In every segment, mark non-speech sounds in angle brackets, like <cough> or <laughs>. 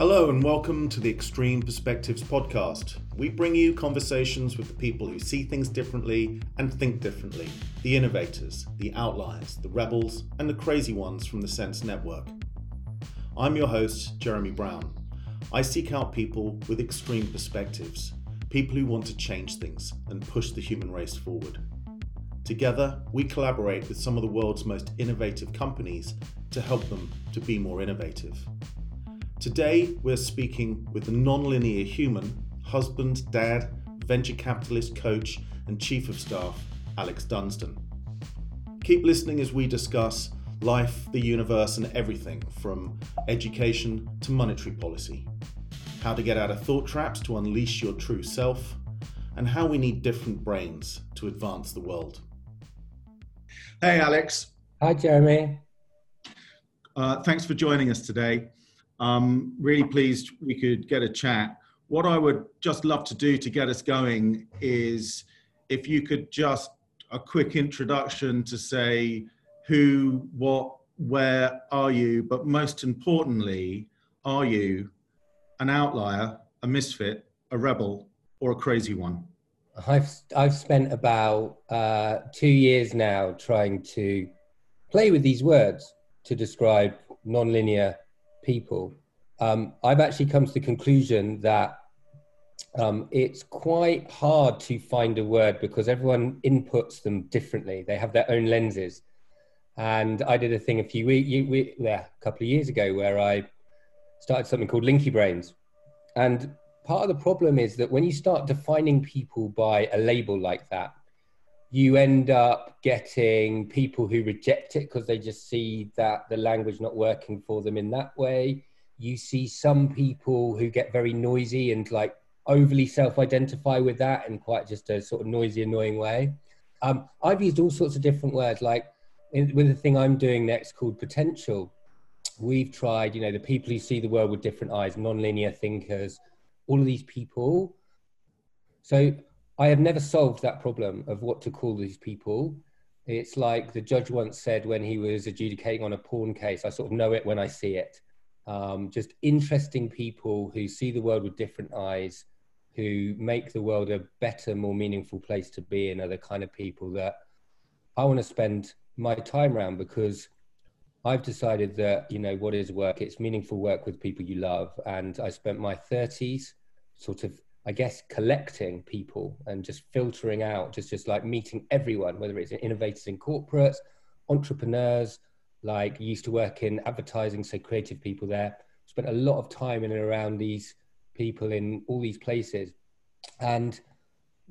Hello and welcome to the Extreme Perspectives podcast. We bring you conversations with the people who see things differently and think differently the innovators, the outliers, the rebels, and the crazy ones from the Sense Network. I'm your host, Jeremy Brown. I seek out people with extreme perspectives, people who want to change things and push the human race forward. Together, we collaborate with some of the world's most innovative companies to help them to be more innovative. Today, we're speaking with a non-linear human, husband, dad, venture capitalist, coach, and chief of staff, Alex Dunstan. Keep listening as we discuss life, the universe, and everything from education to monetary policy, how to get out of thought traps to unleash your true self, and how we need different brains to advance the world. Hey, Alex. Hi, Jeremy. Uh, thanks for joining us today. Um, really pleased we could get a chat. What I would just love to do to get us going is if you could just a quick introduction to say who, what, where are you, but most importantly, are you an outlier, a misfit, a rebel, or a crazy one? I've I've spent about uh, two years now trying to play with these words to describe nonlinear people, um, I've actually come to the conclusion that um, it's quite hard to find a word because everyone inputs them differently. They have their own lenses. And I did a thing a few weeks, yeah, a couple of years ago where I started something called Linky Brains. And part of the problem is that when you start defining people by a label like that, you end up getting people who reject it because they just see that the language not working for them in that way. You see some people who get very noisy and like overly self-identify with that in quite just a sort of noisy, annoying way. Um, I've used all sorts of different words, like in, with the thing I'm doing next called potential. We've tried, you know, the people who see the world with different eyes, non-linear thinkers, all of these people. So I have never solved that problem of what to call these people. It's like the judge once said when he was adjudicating on a porn case, I sort of know it when I see it. Um, just interesting people who see the world with different eyes, who make the world a better, more meaningful place to be in are the kind of people that I want to spend my time around because I've decided that, you know, what is work? It's meaningful work with people you love. And I spent my 30s sort of I guess collecting people and just filtering out, just just like meeting everyone, whether it's innovators in corporates, entrepreneurs, like used to work in advertising, so creative people there. Spent a lot of time in and around these people in all these places, and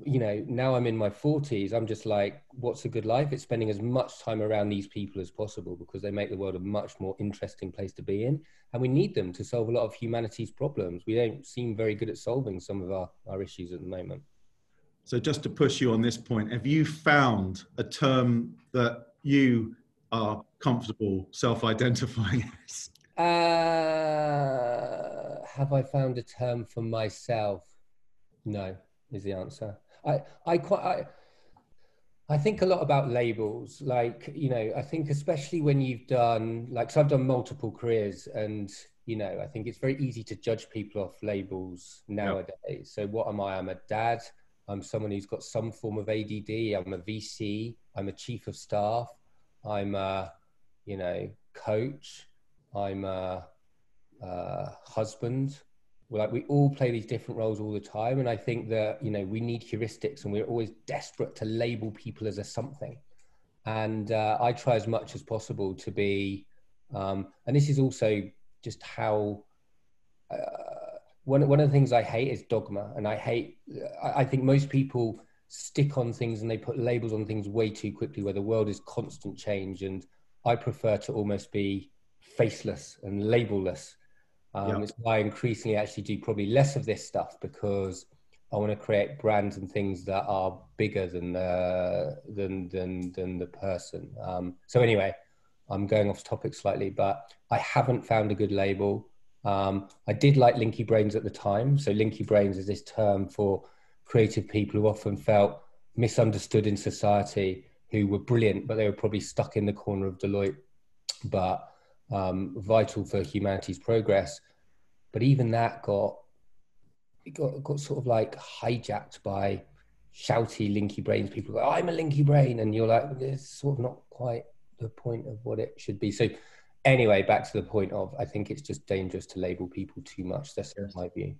you know, now I'm in my 40s, I'm just like, what's a good life? It's spending as much time around these people as possible because they make the world a much more interesting place to be in. And we need them to solve a lot of humanity's problems. We don't seem very good at solving some of our, our issues at the moment. So, just to push you on this point, have you found a term that you are comfortable self identifying as? Uh, have I found a term for myself? No, is the answer. I, I quite, I, I think a lot about labels. Like, you know, I think especially when you've done, like, so I've done multiple careers and, you know, I think it's very easy to judge people off labels nowadays. Yep. So, what am I? I'm a dad. I'm someone who's got some form of ADD. I'm a VC. I'm a chief of staff. I'm a, you know, coach. I'm a, a husband like we all play these different roles all the time and i think that you know we need heuristics and we're always desperate to label people as a something. And uh, i try as much as possible to be um, and this is also just how uh, one, one of the things i hate is dogma and i hate I, I think most people stick on things and they put labels on things way too quickly where the world is constant change and i prefer to almost be faceless and labelless um, yep. It's why I increasingly actually do probably less of this stuff because I want to create brands and things that are bigger than the than than than the person. Um, so anyway, I'm going off topic slightly, but I haven't found a good label. Um, I did like Linky Brains at the time. So Linky Brains is this term for creative people who often felt misunderstood in society, who were brilliant, but they were probably stuck in the corner of Deloitte. But um, vital for humanity's progress. but even that got it got got sort of like hijacked by shouty linky brains. People go, "I'm a linky brain," and you're like, "It's sort of not quite the point of what it should be." So, anyway, back to the point of I think it's just dangerous to label people too much. That's yes. my view.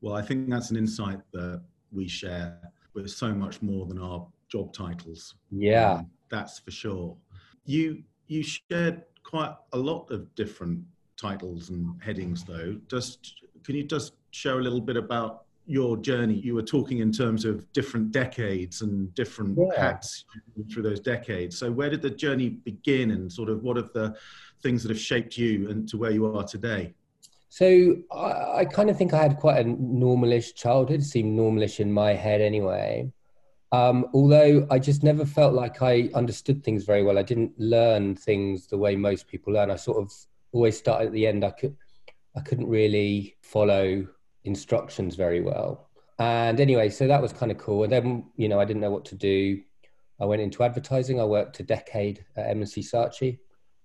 Well, I think that's an insight that we share. We're so much more than our job titles. Yeah, um, that's for sure. You you shared quite a lot of different titles and headings, though. Just can you just share a little bit about your journey? You were talking in terms of different decades and different yeah. hats through those decades. So where did the journey begin, and sort of what are the things that have shaped you and to where you are today? So I, I, kind of think I had quite a normalish childhood, seemed normalish in my head anyway. Um, although I just never felt like I understood things very well. I didn't learn things the way most people learn. I sort of always started at the end. I could, I couldn't really follow instructions very well. And anyway, so that was kind of cool. And then, you know, I didn't know what to do. I went into advertising. I worked a decade at M&C Saatchi.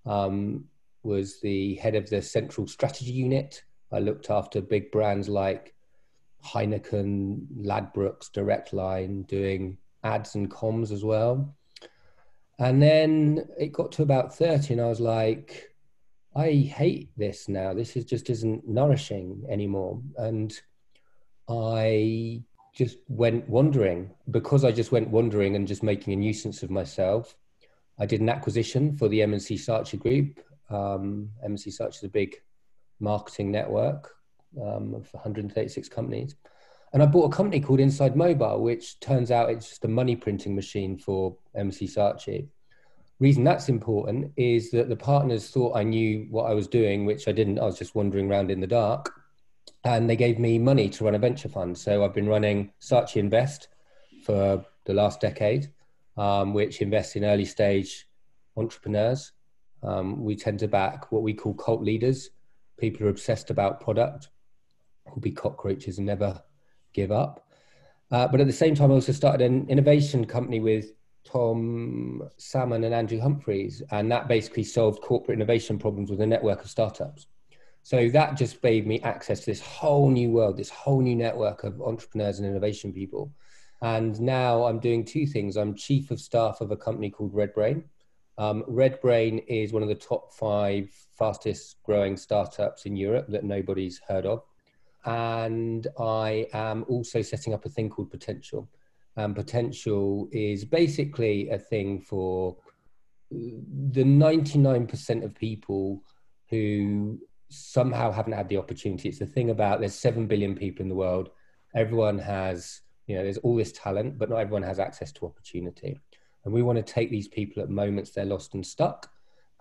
Um, was the head of the central strategy unit. I looked after big brands like Heineken, Ladbrokes, Direct Line, doing ads and comms as well. And then it got to about 30, and I was like, I hate this now. This is just isn't nourishing anymore. And I just went wandering because I just went wandering and just making a nuisance of myself. I did an acquisition for the M&C Saatchi Group um, M&C Saatchi is a big marketing network um, of 136 companies. And I bought a company called Inside Mobile, which turns out it's just a money printing machine for M&C Saatchi. Reason that's important is that the partners thought I knew what I was doing, which I didn't. I was just wandering around in the dark. And they gave me money to run a venture fund. So I've been running Saatchi Invest for the last decade, um, which invests in early stage entrepreneurs um, we tend to back what we call cult leaders, people who are obsessed about product, who'll be cockroaches and never give up. Uh, but at the same time, I also started an innovation company with Tom Salmon and Andrew Humphreys, and that basically solved corporate innovation problems with a network of startups. So that just gave me access to this whole new world, this whole new network of entrepreneurs and innovation people. And now I'm doing two things. I'm chief of staff of a company called RedBrain, um, RedBrain is one of the top five fastest growing startups in Europe that nobody's heard of. And I am also setting up a thing called Potential. Um, Potential is basically a thing for the 99% of people who somehow haven't had the opportunity. It's the thing about there's 7 billion people in the world. Everyone has, you know, there's all this talent, but not everyone has access to opportunity. And we want to take these people at moments they're lost and stuck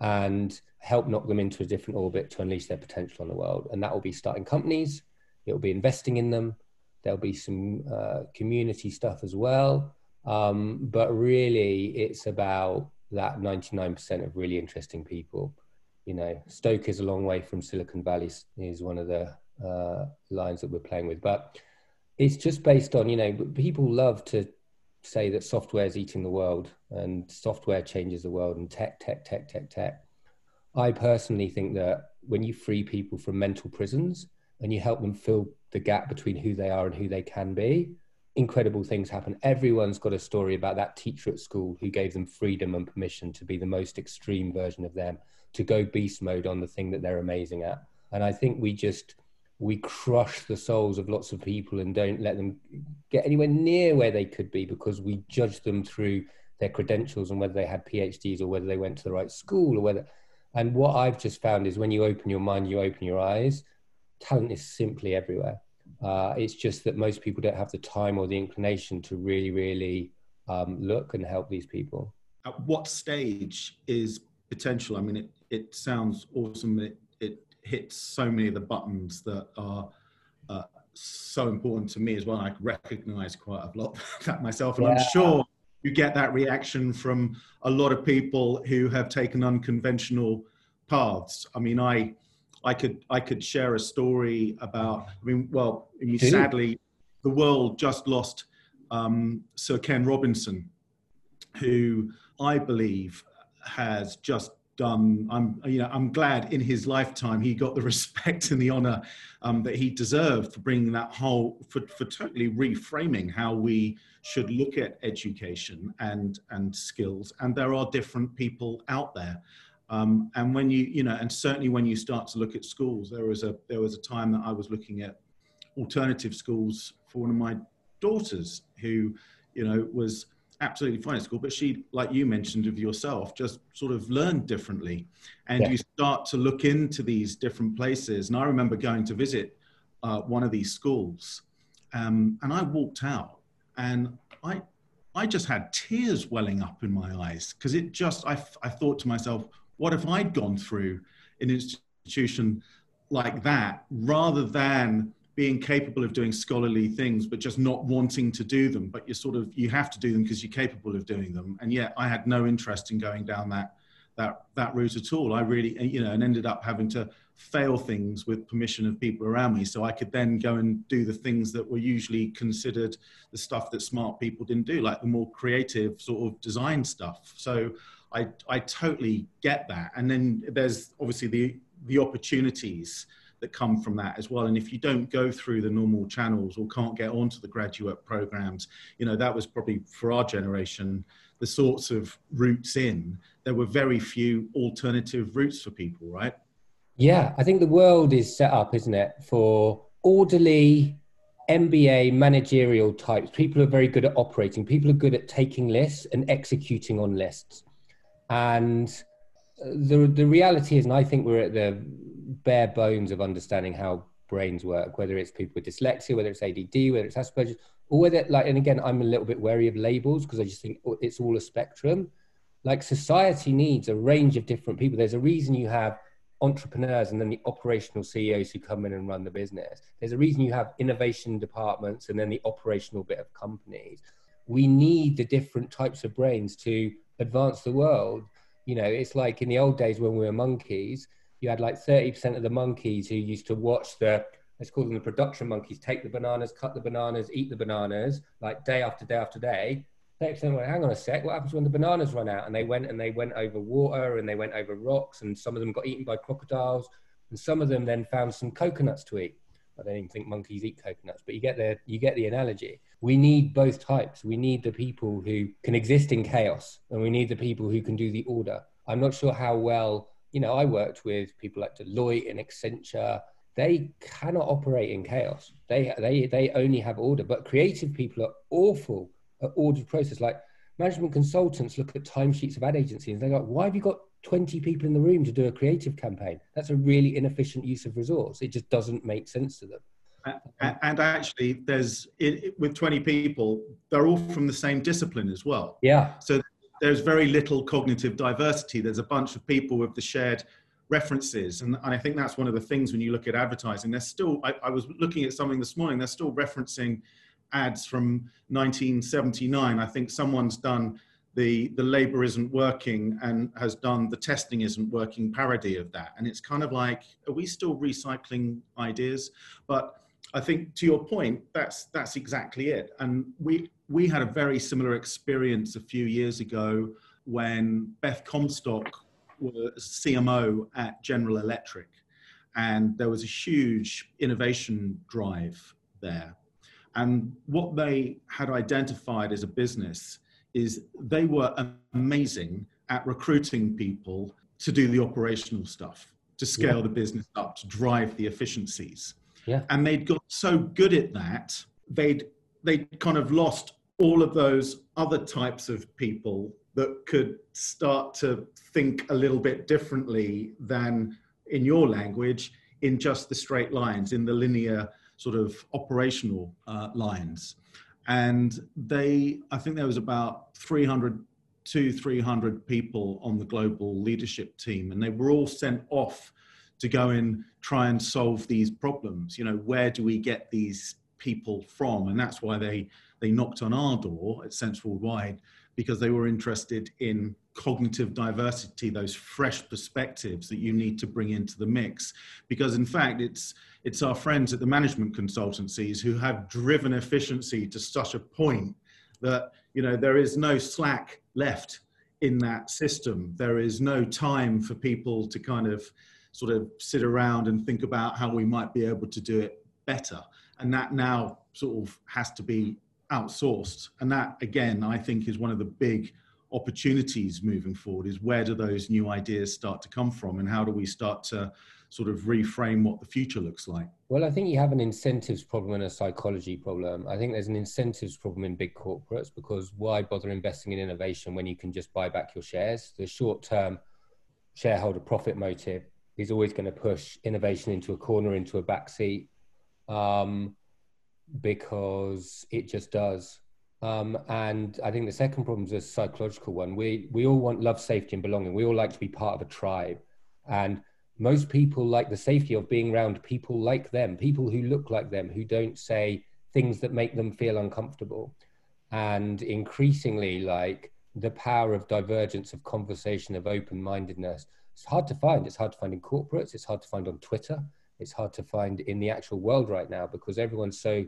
and help knock them into a different orbit to unleash their potential on the world. And that will be starting companies, it will be investing in them, there'll be some uh, community stuff as well. Um, but really, it's about that 99% of really interesting people. You know, Stoke is a long way from Silicon Valley, is one of the uh, lines that we're playing with. But it's just based on, you know, people love to say that software is eating the world and software changes the world and tech, tech, tech, tech, tech. I personally think that when you free people from mental prisons and you help them fill the gap between who they are and who they can be, incredible things happen. Everyone's got a story about that teacher at school who gave them freedom and permission to be the most extreme version of them, to go beast mode on the thing that they're amazing at. And I think we just we crush the souls of lots of people and don't let them get anywhere near where they could be because we judge them through their credentials and whether they had PhDs or whether they went to the right school or whether. And what I've just found is when you open your mind, you open your eyes, talent is simply everywhere. Uh, it's just that most people don't have the time or the inclination to really, really um, look and help these people. At what stage is potential? I mean, it, it sounds awesome. It, it hits so many of the buttons that are uh, so important to me as well. I recognize quite a lot <laughs> that myself, and yeah. I'm sure you get that reaction from a lot of people who have taken unconventional paths. I mean, I I could I could share a story about. I mean, well, I mean, sadly, the world just lost um, Sir Ken Robinson, who I believe has just done. I'm, you know, I'm glad in his lifetime he got the <laughs> respect and the honor um, that he deserved for bringing that whole, for, for totally reframing how we should look at education and and skills. And there are different people out there. Um, and when you, you know, and certainly when you start to look at schools, there was a there was a time that I was looking at alternative schools for one of my daughters who, you know, was absolutely fine at school, but she, like you mentioned of yourself, just sort of learned differently. And yeah. you start to look into these different places. And I remember going to visit uh, one of these schools, um, and I walked out, and I, I just had tears welling up in my eyes because it just, I, I thought to myself, what if I'd gone through an institution like that rather than being capable of doing scholarly things but just not wanting to do them but you sort of you have to do them because you're capable of doing them. And yet i had no interest in going down that that that route at all. I really you know and ended up having to fail things with permission of people around me. So i could then go and do the things that were usually considered the stuff that smart people didn't do like the more creative sort of design stuff. So i i totally get that and then there's obviously the the opportunities that come from that as well. And if you don't go through the normal channels or can't get onto the graduate programs, you know, that was probably for our generation the sorts of routes in. There were very few alternative routes for people, right? Yeah, I think the world is set up, isn't it, for orderly MBA managerial types. People are very good at operating. People are good at taking lists and executing on lists. And uh, the the reality is, and I think we're at the bare bones of understanding how brains work, whether it's people with dyslexia, whether it's ADD, whether it's Asperger's, or whether like, and again, I'm a little bit wary of labels because I just think oh, it's all a spectrum. Like society needs a range of different people. There's a reason you have entrepreneurs and then the operational CEOs who come in and run the business. There's a reason you have innovation departments and then the operational bit of companies. We need the different types of brains to advance the world. You know, it's like in the old days when we were monkeys, you had like 30% of the monkeys who used to watch the let's call them the production monkeys take the bananas cut the bananas eat the bananas like day after day after day 30% went hang on a sec what happens when the bananas run out and they went and they went over water and they went over rocks and some of them got eaten by crocodiles and some of them then found some coconuts to eat I don't even think monkeys eat coconuts, but you get the you get the analogy. We need both types. We need the people who can exist in chaos, and we need the people who can do the order. I'm not sure how well you know, I worked with people like Deloitte and Accenture. They cannot operate in chaos. They they they only have order. But creative people are awful at ordered process. Like management consultants look at timesheets of ad agencies they go, "Why have you got 20 people in the room to do a creative campaign? That's a really inefficient use of resource. It just doesn't make sense to them." And actually there's it, with 20 people they're all from the same discipline as well yeah so there's very little cognitive diversity. There's a bunch of people with the shared references. And, and I think that's one of the things when you look at advertising. There's still, I, I was looking at something this morning, they're still referencing ads from 1979. I think someone's done the the labor isn't working and has done the testing isn't working parody of that and it's kind of like are we still recycling ideas but i think to your point that's that's exactly it and we we had a very similar experience a few years ago when Beth Comstock was CMO at General Electric. And there was a huge innovation drive there. And what they had identified as a business is they were amazing at recruiting people to do the operational stuff, to scale yeah. the business up, to drive the efficiencies. Yeah. And they'd got so good at that, they'd they'd kind of lost all of those other types of people that could start to think a little bit differently than in your language in just the straight lines in the linear sort of operational uh, lines and they i think there was about 300 to 300 people on the global leadership team and they were all sent off to go and try and solve these problems you know where do we get these people from and that's why they they knocked on our door at Sense Worldwide because they were interested in cognitive diversity, those fresh perspectives that you need to bring into the mix. Because in fact, it's it's our friends at the management consultancies who have driven efficiency to such a point that you know there is no slack left in that system. There is no time for people to kind of sort of sit around and think about how we might be able to do it better. And that now sort of has to be outsourced. And that, again, I think is one of the big opportunities moving forward is where do those new ideas start to come from and how do we start to sort of reframe what the future looks like? Well, I think you have an incentives problem and a psychology problem. I think there's an incentives problem in big corporates because why bother investing in innovation when you can just buy back your shares? The short term shareholder profit motive is always going to push innovation into a corner, into a backseat, um, because it just does. Um, and I think the second problem is a psychological one. We we all want love, safety, and belonging. We all like to be part of a tribe, and most people like the safety of being around people like them, people who look like them, who don't say things that make them feel uncomfortable. And increasingly, like the power of divergence, of conversation, of open mindedness it's hard to find. It's hard to find in corporates. It's hard to find on Twitter. It's hard to find in the actual world right now because everyone's so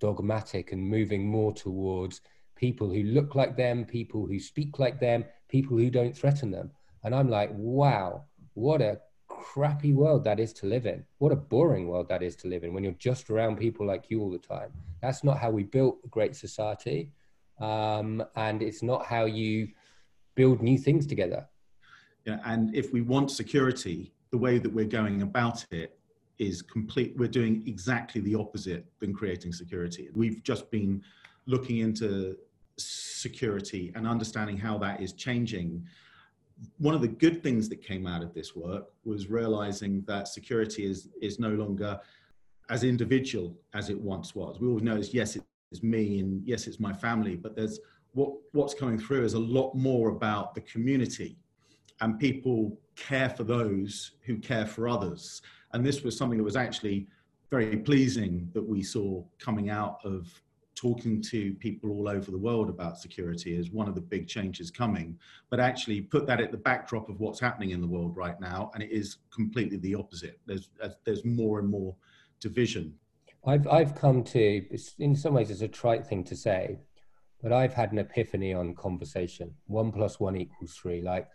dogmatic and moving more towards people who look like them, people who speak like them, people who don't threaten them. And I'm like, wow, what a crappy world that is to live in. What a boring world that is to live in when you're just around people like you all the time. That's not how we built a great society. Um, and it's not how you build new things together. Yeah, and if we want security, the way that we're going about it is complete. We're doing exactly the opposite than creating security. We've just been looking into security and understanding how that is changing. One of the good things that came out of this work was realizing that security is, is no longer as individual as it once was. We all know, yes, it's me and yes, it's my family, but there's what, what's coming through is a lot more about the community and people care for those who care for others. And this was something that was actually very pleasing that we saw coming out of talking to people all over the world about security as one of the big changes coming, but actually put that at the backdrop of what's happening in the world right now, and it is completely the opposite. There's there's more and more division. I've I've come to in some ways it's a trite thing to say, but I've had an epiphany on conversation. One plus one equals three. Like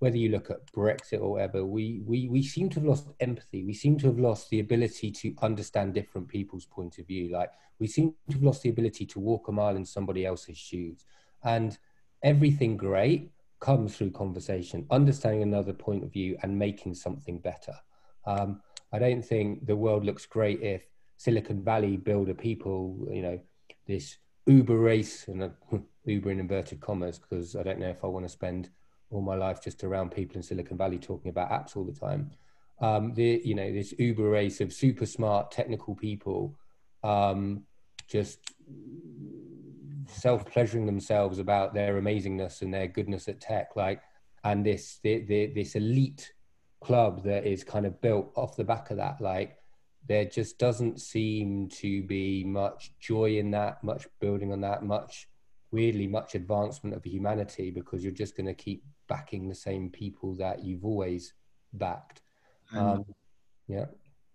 whether you look at Brexit or whatever, we, we, we seem to have lost empathy. We seem to have lost the ability to understand different people's point of view. Like we seem to have lost the ability to walk a mile in somebody else's shoes. And everything great comes through conversation, understanding another point of view and making something better. Um, I don't think the world looks great if Silicon Valley builder people, you know, this Uber race and <laughs> Uber in inverted commas, because I don't know if I want to spend all my life just around people in Silicon Valley talking about apps all the time. Um, the you know this Uber race of super smart technical people, um, just self pleasuring themselves about their amazingness and their goodness at tech, like, and this the, the, this elite club that is kind of built off the back of that, like. There just doesn't seem to be much joy in that, much building on that, much weirdly much advancement of humanity because you're just going to keep backing the same people that you've always backed. Um, yeah.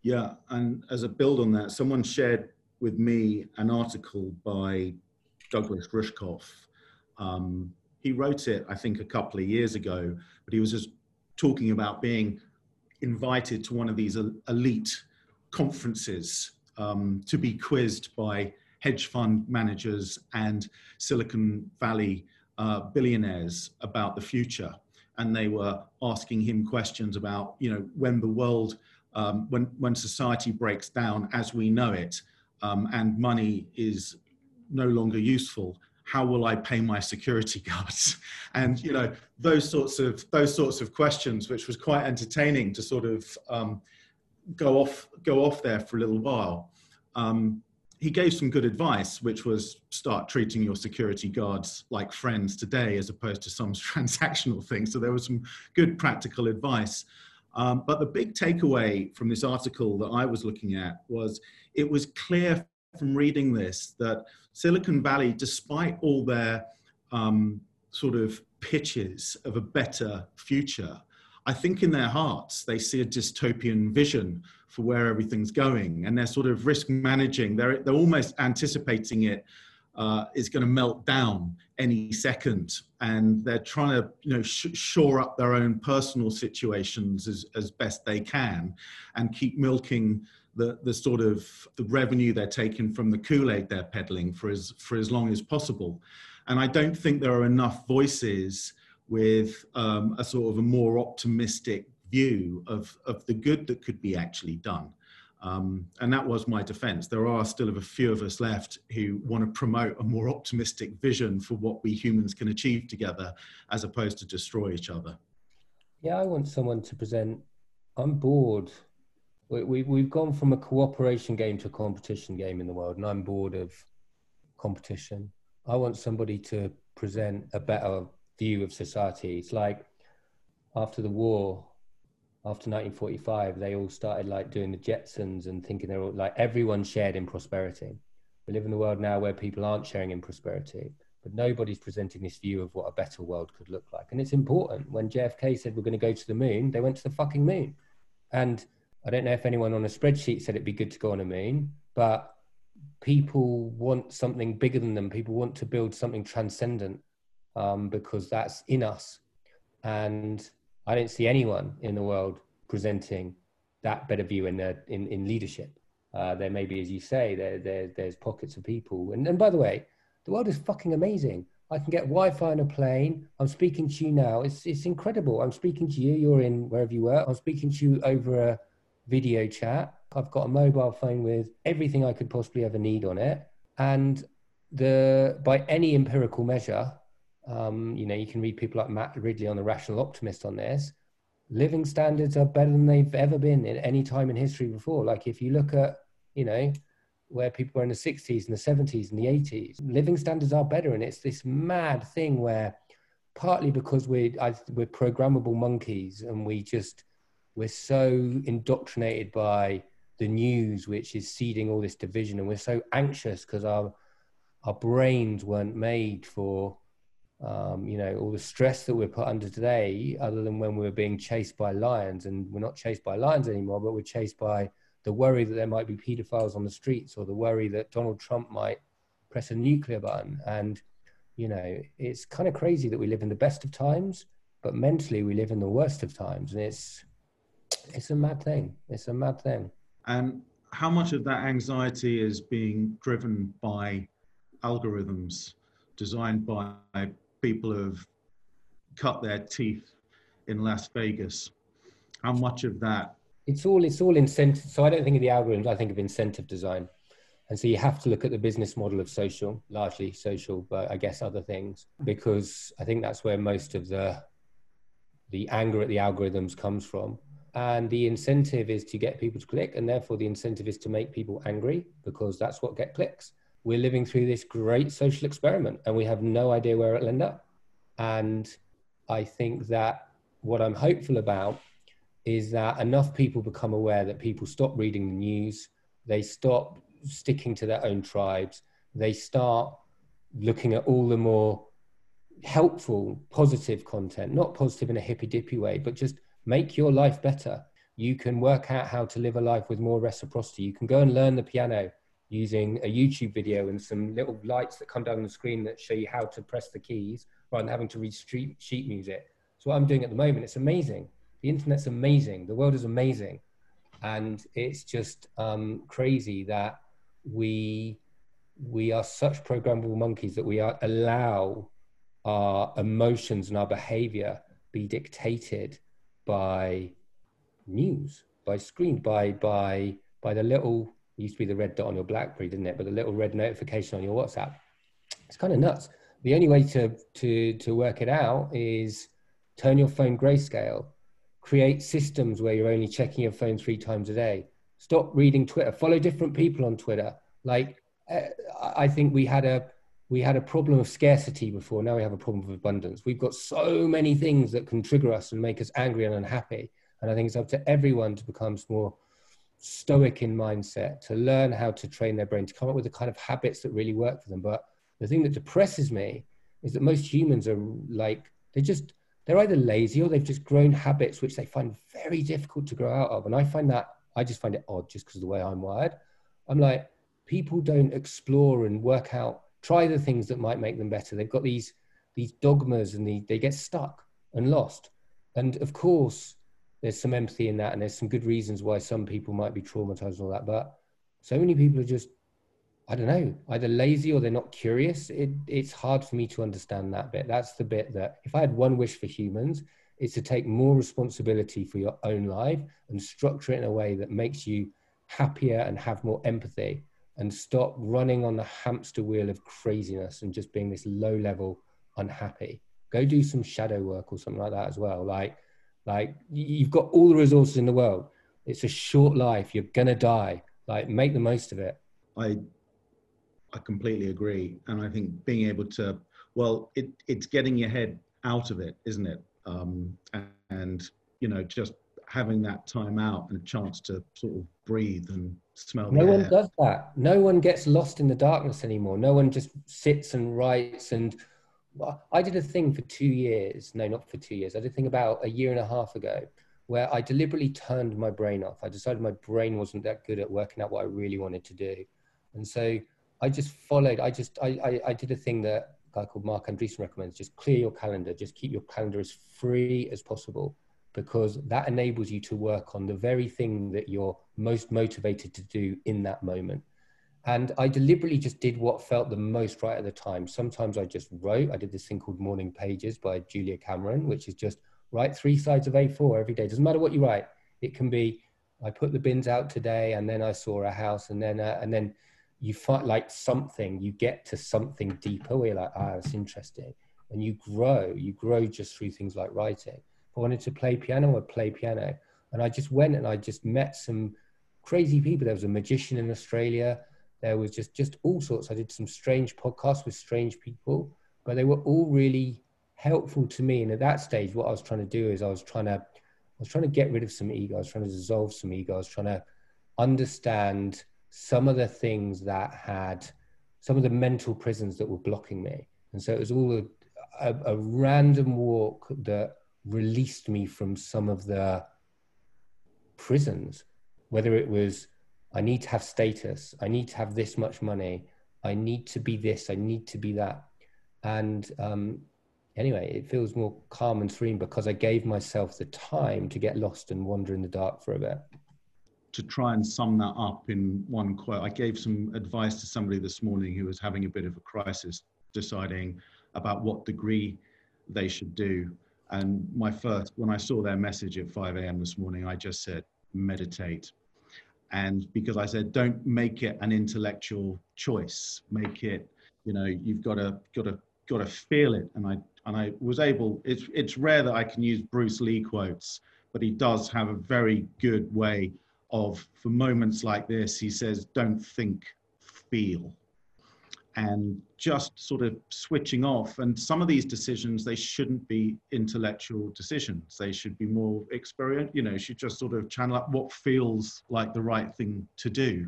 Yeah. And as a build on that, someone shared with me an article by Douglas Rushkoff. Um, he wrote it, I think, a couple of years ago, but he was just talking about being invited to one of these elite conferences um, to be quizzed by hedge fund managers and Silicon Valley uh, billionaires about the future, and they were asking him questions about, you know, when the world, um, when when society breaks down as we know it, um, and money is no longer useful. How will I pay my security <laughs> guards? And you know those sorts of those sorts of questions, which was quite entertaining to sort of um, go off go off there for a little while. Um, he gave some good advice, which was start treating your security guards like friends today as opposed to some <laughs> transactional thing. So there was some good practical advice. Um, but the big takeaway from this article that I was looking at was it was clear from reading this that Silicon Valley, despite all their um, sort of pitches of a better future, I think in their hearts they see a dystopian vision for where everything's going, and they're sort of risk managing. They're they're almost anticipating it uh, is going to melt down any second, and they're trying to you know sh- shore up their own personal situations as, as best they can, and keep milking the the sort of the revenue they're taking from the Kool Aid they're peddling for as for as long as possible, and I don't think there are enough voices with um, a sort of a more optimistic view of of the good that could be actually done. Um, and that was my defense. There are still a few of us left who want to promote a more optimistic vision for what we humans can achieve together as opposed to destroy each other. Yeah, I want someone to present. I'm bored. We, we, we've gone from a cooperation game to a competition game in the world, and I'm bored of competition. I want somebody to present a better view of society. It's like after the war, after 1945, they all started like doing the Jetsons and thinking they're all like everyone shared in prosperity. We live in a world now where people aren't sharing in prosperity, but nobody's presenting this view of what a better world could look like. And it's important. When JFK said we're going to go to the moon, they went to the fucking moon. And I don't know if anyone on a spreadsheet said it'd be good to go on a moon, but people want something bigger than them. People want to build something transcendent um, because that's in us. And I don't see anyone in the world presenting that better view in their, in, in leadership. Uh, there may be, as you say, there, there there's pockets of people. And, and by the way, the world is fucking amazing. I can get Wi-Fi on a plane. I'm speaking to you now. It's it's incredible. I'm speaking to you. You're in wherever you were. I'm speaking to you over a video chat. I've got a mobile phone with everything I could possibly ever need on it. And the by any empirical measure, um, you know, you can read people like Matt Ridley on the Rational Optimist on this. Living standards are better than they've ever been in any time in history before. Like if you look at, you know, where people were in the 60s and the 70s and the 80s, living standards are better. And it's this mad thing where partly because we're, I, we're programmable monkeys and we just, we're so indoctrinated by the news, which is seeding all this division. And we're so anxious because our, our brains weren't made for um, you know, all the stress that we're put under today, other than when we were being chased by lions, and we're not chased by lions anymore, but we're chased by the worry that there might be pedophiles on the streets, or the worry that Donald Trump might press a nuclear button. And you know, it's kind of crazy that we live in the best of times, but mentally we live in the worst of times, and it's it's a mad thing. It's a mad thing. And how much of that anxiety is being driven by algorithms designed by people have cut their teeth in Las Vegas. How much of that? It's all it's all incentive. So I don't think of the algorithms. I think of incentive design, and so you have to look at the business model of social, largely social, but I guess other things, because I think that's where most of the the anger at the algorithms comes from. And the incentive is to get people to click, and therefore the incentive is to make people angry because that's what get clicks we're living through this great social experiment and we have no idea where it'll end up. And I think that what I'm hopeful about is that enough people become aware that people stop reading the news, they stop sticking to their own tribes, they start looking at all the more helpful, positive content, not positive in a hippy dippy way, but just make your life better. You can work out how to live a life with more reciprocity. You can go and learn the piano using a YouTube video and some little lights that come down on the screen that show you how to press the keys rather than having to read street, sheet music. So what I'm doing at the moment, it's amazing. The internet's amazing. The world is amazing. And it's just um, crazy that we we are such programmable monkeys that we are, allow our emotions and our behavior be dictated by news, by screen, by by by the little it used to be the red dot on your BlackBerry, didn't it? But the little red notification on your WhatsApp. It's kind of nuts. The only way to to to work it out is turn your phone grayscale, create systems where you're only checking your phone three times a day. Stop reading Twitter. Follow different people on Twitter. Like uh, I think we had a we had a problem of scarcity before. Now we have a problem of abundance. We've got so many things that can trigger us and make us angry and unhappy. And I think it's up to everyone to become more stoic in mindset, to learn how to train their brain, to come up with the kind of habits that really work for them. But the thing that depresses me is that most humans are like, they just, they're either lazy or they've just grown habits which they find very difficult to grow out of. And I find that, I just find it odd just because of the way I'm wired. I'm like, people don't explore and work out, try the things that might make them better. They've got these these dogmas and the, they get stuck and lost. And of course, there's some empathy in that, and there's some good reasons why some people might be traumatized and all that. But so many people are just, I don't know, either lazy or they're not curious. It, it's hard for me to understand that bit. That's the bit that if I had one wish for humans, it's to take more responsibility for your own life and structure it in a way that makes you happier and have more empathy and stop running on the hamster wheel of craziness and just being this low level unhappy go do some shadow work or something like that as well like like you've got all the resources in the world it's a short life you're gonna die like make the most of it i i completely agree and i think being able to well it it's getting your head out of it isn't it um and you know just having that time out and a chance to sort of breathe and smell. No one does that. No one gets lost in the darkness anymore. No one just sits and writes. And I did a thing for two years. No, not for two years. I did a thing about a year and a half ago where I deliberately turned my brain off. I decided my brain wasn't that good at working out what I really wanted to do. And so I just followed, I just, I, I, I did a thing that a guy called Marc Andreessen recommends, just clear your calendar, just keep your calendar as free as possible because that enables you to work on the very thing that you're most motivated to do in that moment. And I deliberately just did what felt the most right at the time. Sometimes I just wrote. I did this thing called Morning Pages by Julia Cameron, which is just write three sides of A4 every day. Doesn't matter what you write. It can be I put the bins out today, and then I saw a house, and then uh, and then you find like something. You get to something deeper where you're like, ah, it's interesting, and you grow. You grow just through things like writing. I wanted to play piano, I'd play piano. And I just went and I just met some crazy people. There was a magician in Australia. There was just just all sorts. I did some strange podcasts with strange people, but they were all really helpful to me. And at that stage, what I was trying to do is I was trying to I was trying to get rid of some ego. I was trying to dissolve some ego. I was trying to understand some of the things that had some of the mental prisons that were blocking me. And so it was all a, a, a random walk that released me from some of the prisons, whether it was, I need to have status, I need to have this much money, I need to be this, I need to be that. And um, anyway, it feels more calm and serene because I gave myself the time to get lost and wander in the dark for a bit. To try and sum that up in one quote, I gave some advice to somebody this morning who was having a bit of a crisis, deciding about what degree they should do. And my first, when I saw their message at 5 a.m. this morning, I just said, meditate. And because I said, don't make it an intellectual choice, make it, you know, you've got to, got to, got to feel it. And I, and I was able, it's, it's rare that I can use Bruce Lee quotes, but he does have a very good way of, for moments like this, he says, don't think, feel and just sort of switching off. And some of these decisions, they shouldn't be intellectual decisions. They should be more experience, you know, should just sort of channel up what feels like the right thing to do.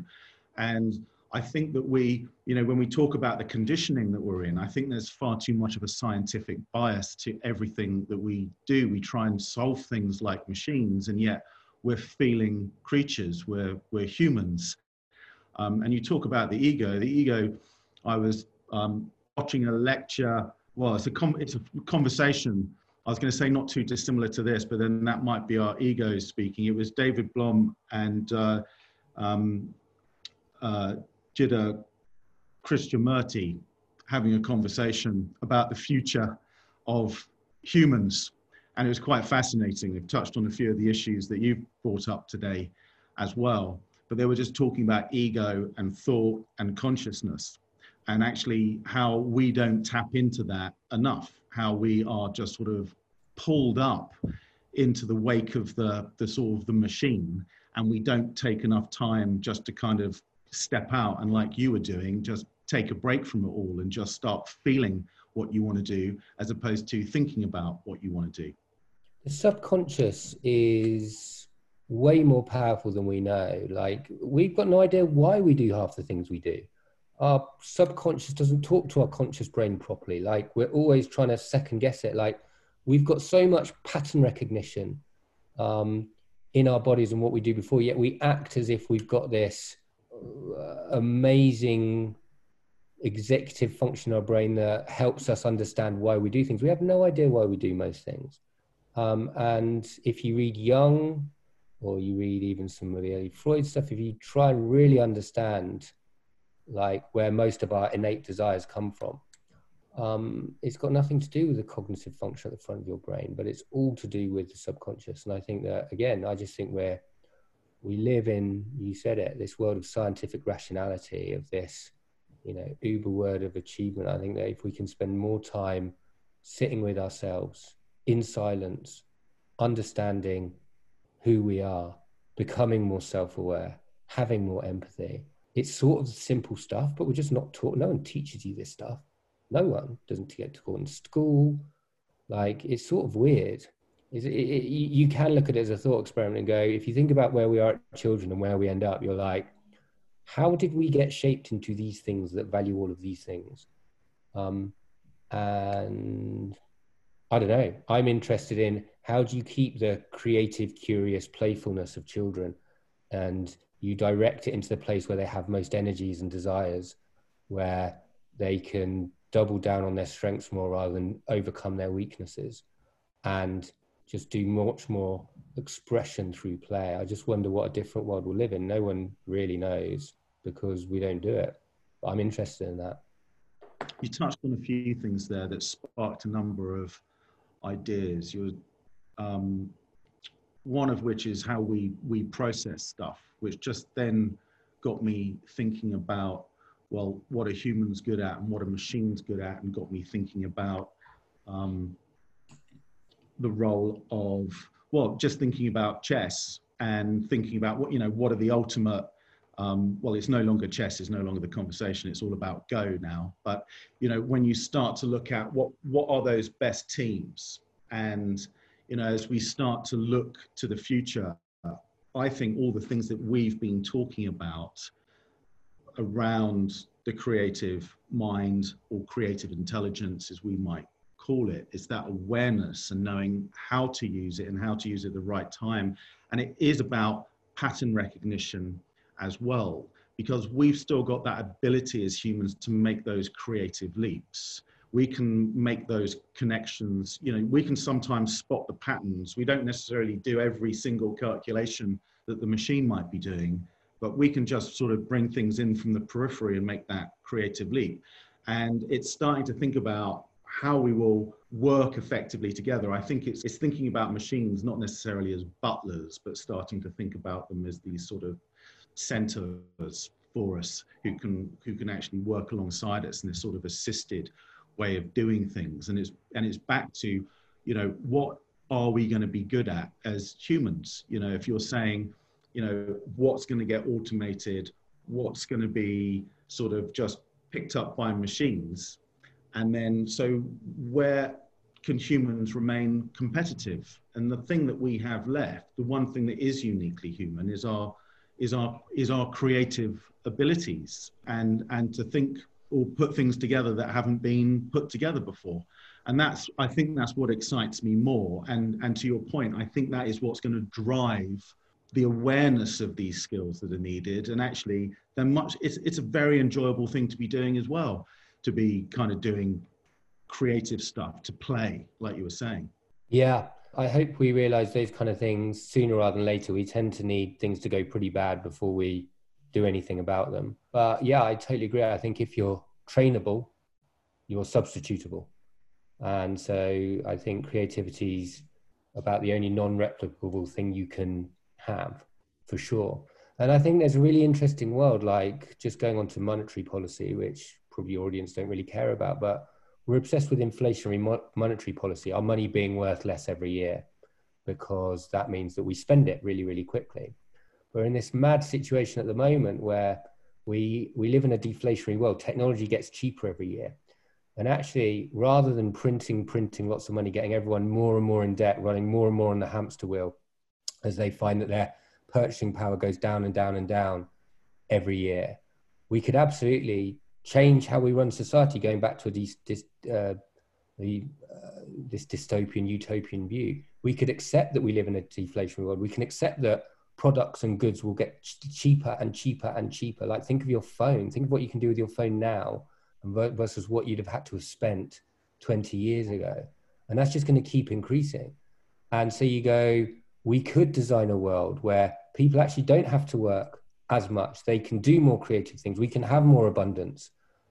And I think that we, you know, when we talk about the conditioning that we're in, I think there's far too much of a scientific bias to everything that we do. We try and solve things like machines, and yet we're feeling creatures, we're, we're humans. Um, and you talk about the ego, the ego, I was um, watching a lecture. Well, it's a it's a conversation. I was going to say not too dissimilar to this, but then that might be our egos speaking. It was David Bohm and uh, um, uh, Krishnamurti having a conversation about the future of humans. And it was quite fascinating. They've touched on a few of the issues that you've brought up today as well. But they were just talking about ego and thought and consciousness and actually how we don't tap into that enough, how we are just sort of pulled up into the wake of the, the sort of the machine and we don't take enough time just to kind of step out and like you were doing just take a break from it all and just start feeling what you want to do as opposed to thinking about what you want to do. The subconscious is way more powerful than we know. Like we've got no idea why we do half the things we do our subconscious doesn't talk to our conscious brain properly. Like we're always trying to second guess it. Like we've got so much pattern recognition um, in our bodies and what we do before, yet we act as if we've got this uh, amazing executive function in our brain that helps us understand why we do things. We have no idea why we do most things. Um, and if you read Jung or you read even some of the early Freud stuff, if you try and really understand like where most of our innate desires come from, um, it's got nothing to do with the cognitive function at the front of your brain, but it's all to do with the subconscious. And I think that again, I just think we're we live in you said it this world of scientific rationality of this you know uber word of achievement. I think that if we can spend more time sitting with ourselves in silence, understanding who we are, becoming more self-aware, having more empathy. It's sort of simple stuff, but we're just not taught. No one teaches you this stuff no one doesn't get to go in school. Like it's sort of weird. It, it, you can look at it as a thought experiment and go, if you think about where we are children and where we end up, you're like, how did we get shaped into these things that value all of these things? Um, and I don't know. I'm interested in how do you keep the creative, curious playfulness of children and you direct it into the place where they have most energies and desires, where they can double down on their strengths more rather than overcome their weaknesses and just do much more expression through play. I just wonder what a different world we'll live in. No one really knows because we don't do it. But I'm interested in that. You touched on a few things there that sparked a number of ideas. You um, one of which is how we we process stuff, which just then got me thinking about well, what are humans good at and what are machines good at, and got me thinking about um, the role of, well, just thinking about chess and thinking about what, you know, what are the ultimate, um, well, it's no longer chess, it's no longer the conversation, it's all about Go now. But, you know, when you start to look at what, what are those best teams? And, you know, as we start to look to the future, I think all the things that we've been talking about around the creative mind or creative intelligence, as we might call it, is that awareness and knowing how to use it and how to use it at the right time. And it is about pattern recognition as well, because we've still got that ability as humans to make those creative leaps. We can make those connections, you know, we can sometimes spot the patterns. We don't necessarily do every single calculation that the machine might be doing, but we can just sort of bring things in from the periphery and make that creative leap. And it's starting to think about how we will work effectively together. I think it's, it's thinking about machines not necessarily as butlers, but starting to think about them as these sort of centaurs for us who can who can actually work alongside us in this sort of assisted way of doing things. And it's and it's back to, you know, what are we going to be good at as humans? You know, if you're saying you know, what's going to get automated, what's going to be sort of just picked up by machines. And then, so where can humans remain competitive? And the thing that we have left, the one thing that is uniquely human, is our is our is our creative abilities and and to think or put things together that haven't been put together before. And that's i think that's what excites me more. And and to your point i think that is what's going to drive the awareness of these skills that are needed. And actually they're much it's, it's a very enjoyable thing to be doing as well to be kind of doing creative stuff to play like you were saying. Yeah i hope we realize those kind of things sooner rather than later. We tend to need things to go pretty bad before we do anything about them but yeah i totally agree i think if you're trainable you're substitutable and so i think creativity is about the only non-replicable thing you can have for sure. And I think there's a really interesting world, like just going on to monetary policy, which probably your audience don't really care about, but we're obsessed with inflationary mo- monetary policy, our money being worth less every year, because that means that we spend it really, really quickly. We're in this mad situation at the moment where we, we live in a deflationary world. Technology gets cheaper every year. And actually, rather than printing, printing lots of money, getting everyone more and more in debt, running more and more on the hamster wheel, as they find that their purchasing power goes down and down and down every year. We could absolutely change how we run society, going back to uh, the, uh, this dystopian, utopian view. We could accept that we live in a deflationary world. We can accept that products and goods will get cheaper and cheaper and cheaper. Like think of your phone. Think of what you can do with your phone now versus what you'd have had to have spent 20 years ago. And that's just going to keep increasing. And so you go, we could design a world where people actually don't have to work as much. They can do more creative things. We can have more abundance,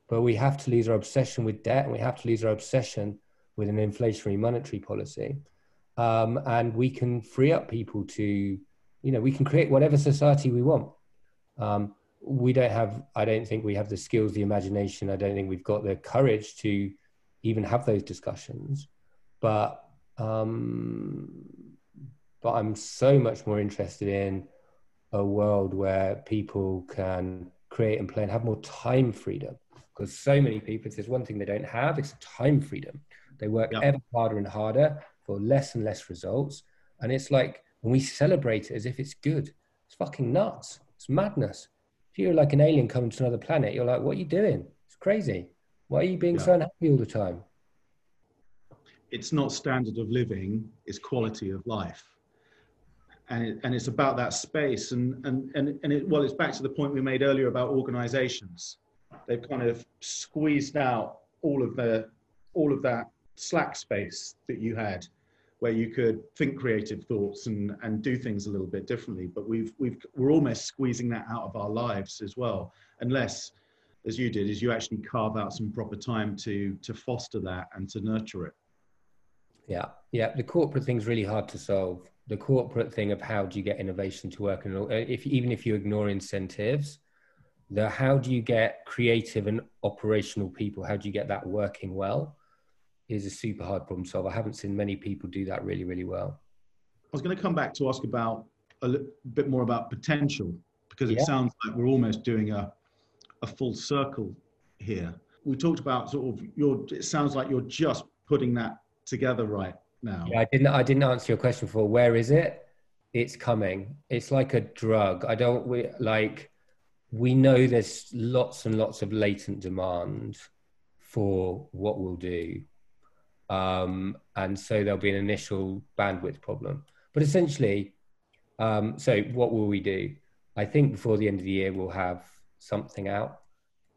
but we have to lose our obsession with debt and we have to lose our obsession with an inflationary monetary policy. Um, and we can free up people to, you know, we can create whatever society we want. Um, we don't have, I don't think we have the skills, the imagination. I don't think we've got the courage to even have those discussions. But, um, but I'm so much more interested in a world where people can create and play and have more time freedom. Because so many people, if there's one thing they don't have, it's time freedom. They work yeah. ever harder and harder for less and less results. And it's like when we celebrate it as if it's good, it's fucking nuts. It's madness. If you're like an alien coming to another planet, you're like, what are you doing? It's crazy. Why are you being yeah. so unhappy all the time? It's not standard of living, it's quality of life. And, it, and it's about that space. And, and, and, and it, well, it's back to the point we made earlier about organizations. They've kind of squeezed out all of the all of that slack space that you had where you could think creative thoughts and, and do things a little bit differently. But we've, we've, we're almost squeezing that out of our lives as well, unless, as you did, is you actually carve out some proper time to, to foster that and to nurture it. Yeah, yeah. The corporate thing's really hard to solve. The corporate thing of how do you get innovation to work, and uh, if even if you ignore incentives, the how do you get creative and operational people? How do you get that working well? Is a super hard problem to solve. I haven't seen many people do that really, really well. I was going to come back to ask about a bit more about potential because it yeah. sounds like we're almost doing a, a full circle here. We talked about sort of your, it sounds like you're just putting that together right now. Yeah, I didn't, I didn't answer your question for where is it? It's coming. It's like a drug. I don't, we, like, we know there's lots and lots of latent demand for what we'll do um, and so there'll be an initial bandwidth problem. But essentially, um, so what will we do? I think before the end of the year, we'll have something out.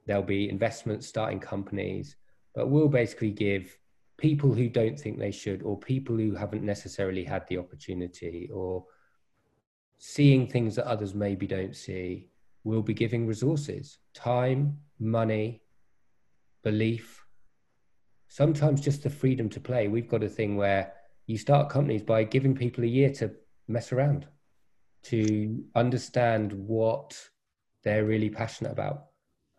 There'll be investments starting companies, but we'll basically give people who don't think they should, or people who haven't necessarily had the opportunity, or seeing things that others maybe don't see, we'll be giving resources, time, money, belief, sometimes just the freedom to play. We've got a thing where you start companies by giving people a year to mess around, to understand what they're really passionate about,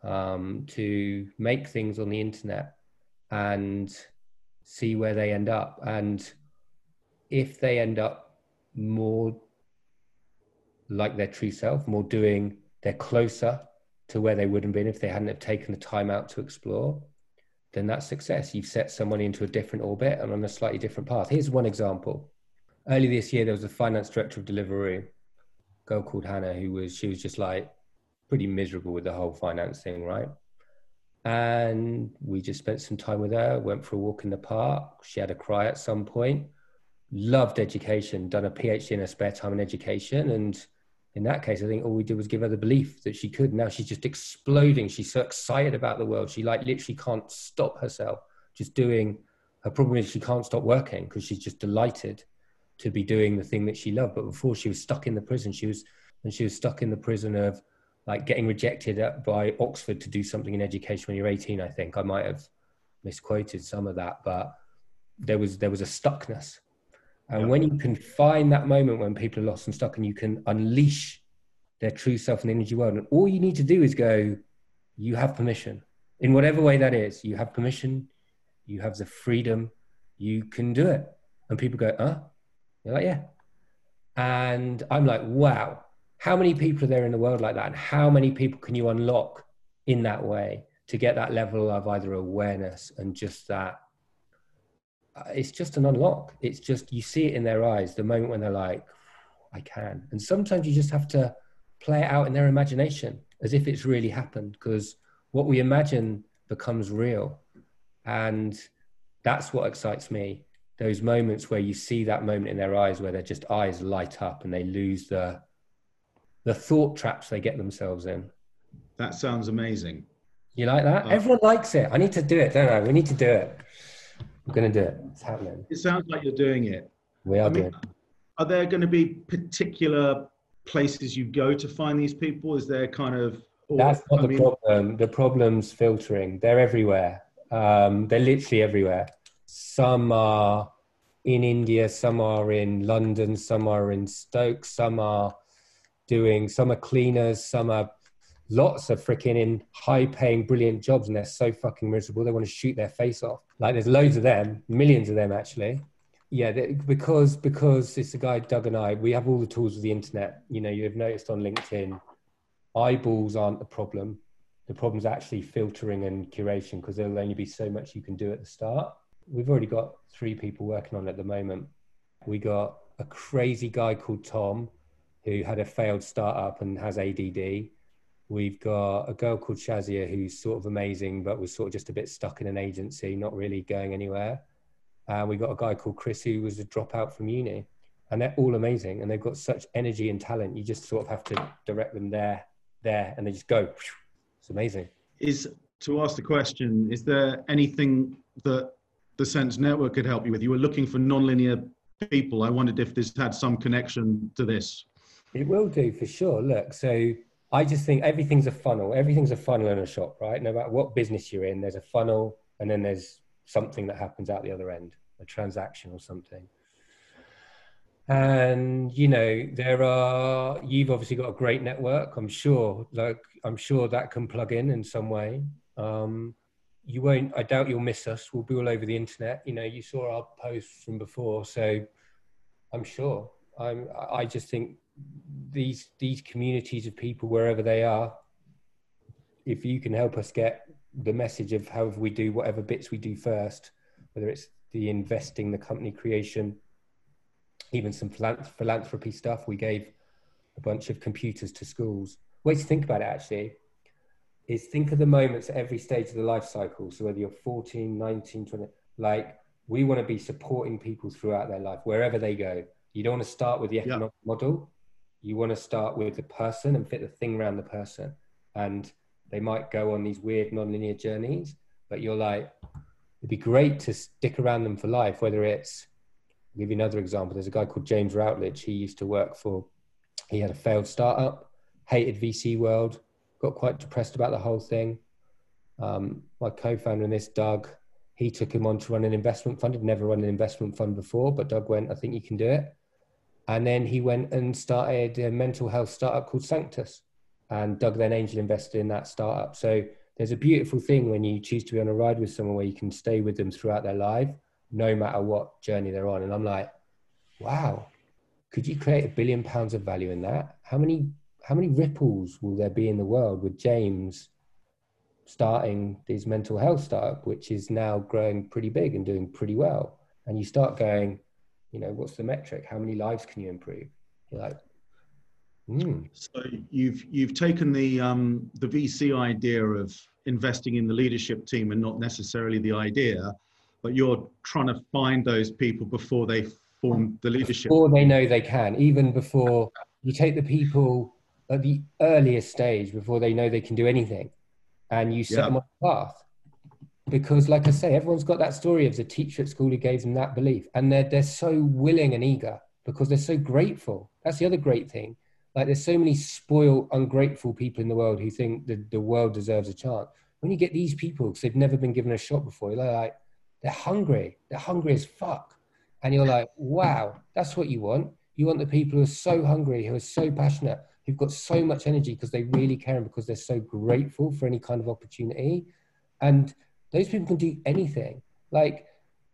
um, to make things on the internet and see where they end up. And if they end up more like their true self, more doing, they're closer to where they would have been if they hadn't have taken the time out to explore then that's success. You've set someone into a different orbit and on a slightly different path. Here's one example. Early this year, there was a finance director of Deliveroo, a girl called Hannah, who was she was just like pretty miserable with the whole finance thing, right? And we just spent some time with her, went for a walk in the park. She had a cry at some point. Loved education, done a PhD in her spare time in education, and in that case, I think all we did was give her the belief that she could. Now she's just exploding. She's so excited about the world. She like literally can't stop herself just doing. Her problem is she can't stop working because she's just delighted to be doing the thing that she loved. But before she was stuck in the prison, she was and she was stuck in the prison of like getting rejected by Oxford to do something in education when you're 18. I think I might have misquoted some of that, but there was there was a stuckness and when you can find that moment when people are lost and stuck and you can unleash their true self in the energy world, and all you need to do is go, you have permission. In whatever way that is, you have permission, you have the freedom, you can do it. And people go, huh? You're like, yeah. And I'm like, wow, how many people are there in the world like that? And how many people can you unlock in that way to get that level of either awareness and just that Uh, it's just an unlock. It's just you see it in their eyes the moment when they're like, I can. And sometimes you just have to play it out in their imagination as if it's really happened because what we imagine becomes real. And that's what excites me. Those moments where you see that moment in their eyes where their just eyes light up and they lose the the thought traps they get themselves in. That sounds amazing. You like that? Oh. Everyone likes it. I need to do it, don't I? We need to do it. I'm going to do it. It's happening. It sounds like you're doing it. We are I mean, doing. Are there going to be particular places you go to find these people? Is there kind of or- That's not I the mean, problem. The problem's filtering. They're everywhere. Um, they're literally everywhere. Some are in India, some are in London, some are in Stoke, some are doing, some are cleaners, some are lots of freaking in high paying, brilliant jobs, and they're so fucking miserable. They want to shoot their face off. Like there's loads of them, millions of them actually. Yeah, because because it's the guy Doug and I. We have all the tools of the internet. You know, you've noticed on LinkedIn, eyeballs aren't the problem. The problem's actually filtering and curation because there'll only be so much you can do at the start. We've already got three people working on it at the moment. We got a crazy guy called Tom who had a failed startup and has ADD. We've got a girl called Shazia who's sort of amazing, but was sort of just a bit stuck in an agency, not really going anywhere. And we got a guy called Chris who was a dropout from uni. And they're all amazing and they've got such energy and talent. You just sort of have to direct them there, there, and they just go. It's amazing. is to ask the question: Is there anything that the Sense Network could help you with? You were looking for nonlinear people. I wondered if this had some connection to this. It will do for sure. Look, so I just think everything's a funnel. Everything's a funnel in a shop, right? No matter what business you're in, there's a funnel and then there's something that happens out the other end, a transaction or something. And you know, there are you've obviously got a great network, I'm sure. Like I'm sure that can plug in in some way. Um, you won't I doubt you'll miss us. We'll be all over the internet. You know, you saw our posts from before, so I'm sure. I'm I I just think these these communities of people wherever they are if you can help us get the message of however we do whatever bits we do first whether it's the investing the company creation even some philanthropy stuff we gave a bunch of computers to schools. Way to think about it actually is think of the moments at every stage of the life cycle. So whether you're 14 19 20 like we want to be supporting people throughout their life wherever they go. You don't want to start with the Yeah. economic model you want to start with the person and fit the thing around the person. And they might go on these weird non-linear journeys but you're like it'd be great to stick around them for life whether it's I'll give you another example. There's a guy called james routledge. He used to work for he had a failed startup hated vc world got quite depressed about the whole thing. Um, my co-founder in this doug he took him on to run an investment fund. Had never run an investment fund before but doug went i think you can do it and then he went and started a mental health startup called Sanctus. And Doug then angel invested in that startup. So there's a beautiful thing when you choose to be on a ride with someone where you can stay with them throughout their life, no matter what journey they're on. And I'm like, wow, could you create a billion pounds of value in that? How many how many ripples will there be in the world with James starting this mental health startup, which is now growing pretty big and doing pretty well? And you start going, you know, what's the metric? How many lives can you improve? You're like, hmm, So you've you've taken the um, the VC idea of investing in the leadership team and not necessarily the idea, but you're trying to find those people before they form the leadership. before they know they can, even before you take the people at the earliest stage, before they know they can do anything, and you set Yeah. them on a path. Because, like I say, everyone's got that story of the teacher at school who gave them that belief, and they're they're so willing and eager because they're so grateful. That's the other great thing. Like, there's so many spoiled, ungrateful people in the world who think that the world deserves a chance. When you get these people, because they've never been given a shot before, you're like, they're hungry. They're hungry as fuck and you're like, wow, that's what you want. You want the people who are so hungry, who are so passionate, who've got so much energy because they really care and because they're so grateful for any kind of opportunity. And those people can do anything. Like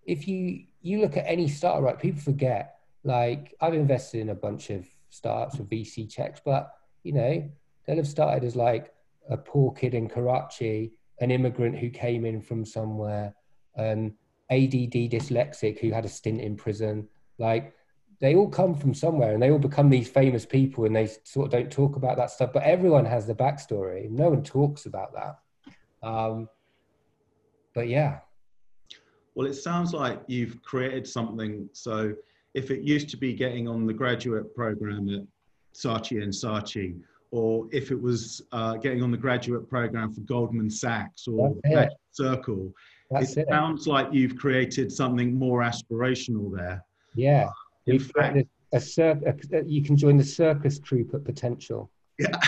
if you you look at any startup, right? People forget. Like I've invested in a bunch of startups with VC checks, but you know, they'll have started as like a poor kid in Karachi, an immigrant who came in from somewhere, an ADD dyslexic who had a stint in prison. Like they all come from somewhere and they all become these famous people and they sort of don't talk about that stuff, but everyone has the backstory. No one talks about that. Um, but yeah, Well, it sounds like you've created something. So if it used to be getting on the graduate program at Saatchi and Saatchi, or if it was uh, getting on the graduate program for Goldman Sachs or. Circle. That's it, it. sounds like you've created something more aspirational there. Yeah. In We've fact, a cir- a, you can join the circus troupe at Potential. Yeah.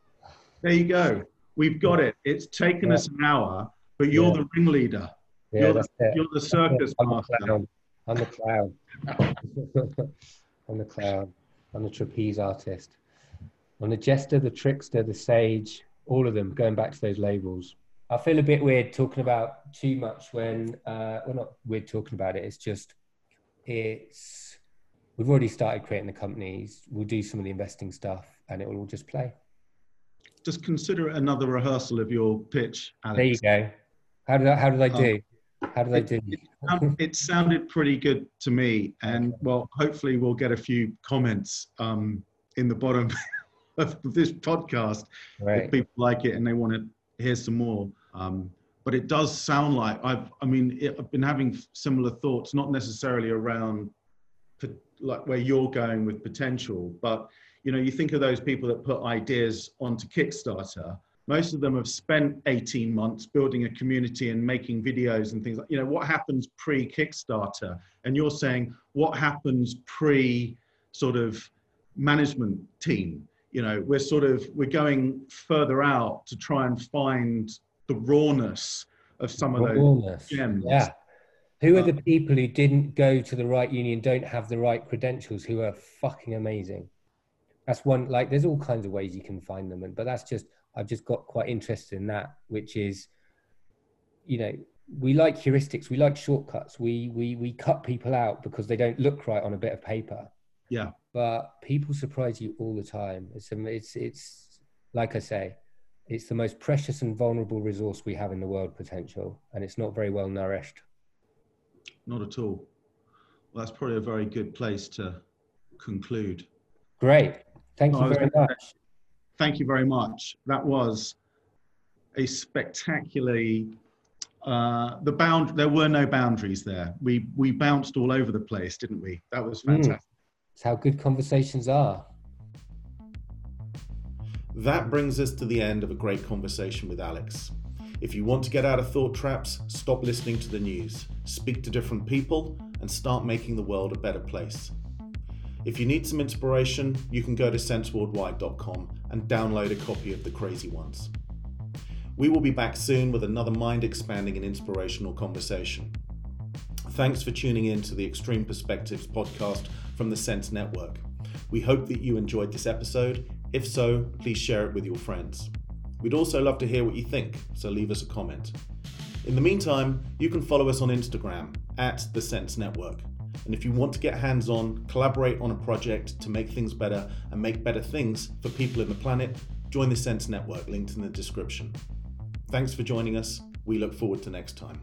<laughs> there you go. We've got it. It's taken Yeah. us an hour, but you're Yeah. the ringleader. Yeah, You're that's it. You're the circus I'm the master. clown. I'm the clown. <laughs> I'm the clown. I'm the trapeze artist. I'm the jester, the trickster, the sage, all of them, going back to those labels. I feel a bit weird talking about too much when, uh, well, not weird talking about it. It's just, it's, we've already started creating the companies. We'll do some of the investing stuff and it will all just play. Just consider it another rehearsal of your pitch, Alex. There you go. How did I, how did I Um, do? How did I do? Um, it sounded pretty good to me, and well, hopefully we'll get a few comments um, in the bottom <laughs> of this podcast if people like it and they want to hear some more. Um, but it does sound like I've, I mean, it, I've been having similar thoughts, not necessarily around like where you're going with potential, but you know, you think of those people that put ideas onto Kickstarter. Most of them have spent 18 months building a community and making videos and things like, you know, what happens pre Kickstarter? And you're saying what happens pre sort of management team? You know, we're sort of, we're going further out to try and find the rawness of some of those gems. Yeah. Who are Uh, the people who didn't go to the right union, don't have the right credentials, who are fucking amazing? That's one, like, there's all kinds of ways you can find them. And, but that's just, I've just got quite interested in that, which is, you know, we like heuristics, we like shortcuts. We, we, we cut people out because they don't look right on a bit of paper. Yeah. But people surprise you all the time. It's, it's, it's, like I say, it's the most precious and vulnerable resource we have in the world potential, and it's not very well nourished. Not at all. Well, that's probably a very good place to conclude. Great. Thank No, you very much. Thank you very much. That was a spectacularly uh, the bound. There were no boundaries there. We we bounced all over the place, didn't we? That was Mm. fantastic. It's how good conversations are. That brings us to the end of a great conversation with Alex. If you want to get out of thought traps, stop listening to the news, speak to different people, and start making the world a better place. If you need some inspiration, you can go to senseworldwide.com and download a copy of The Crazy Ones. We will be back soon with another mind expanding and inspirational conversation. Thanks for tuning in to the Extreme Perspectives podcast from the Sense Network. We hope that you enjoyed this episode. If so, please share it with your friends. We'd also love to hear what you think, so leave us a comment. In the meantime, you can follow us on Instagram at the Sense Network. And if you want to get hands on, collaborate on a project to make things better and make better things for people in the planet, join the Sense Network linked in the description. Thanks for joining us. We look forward to next time.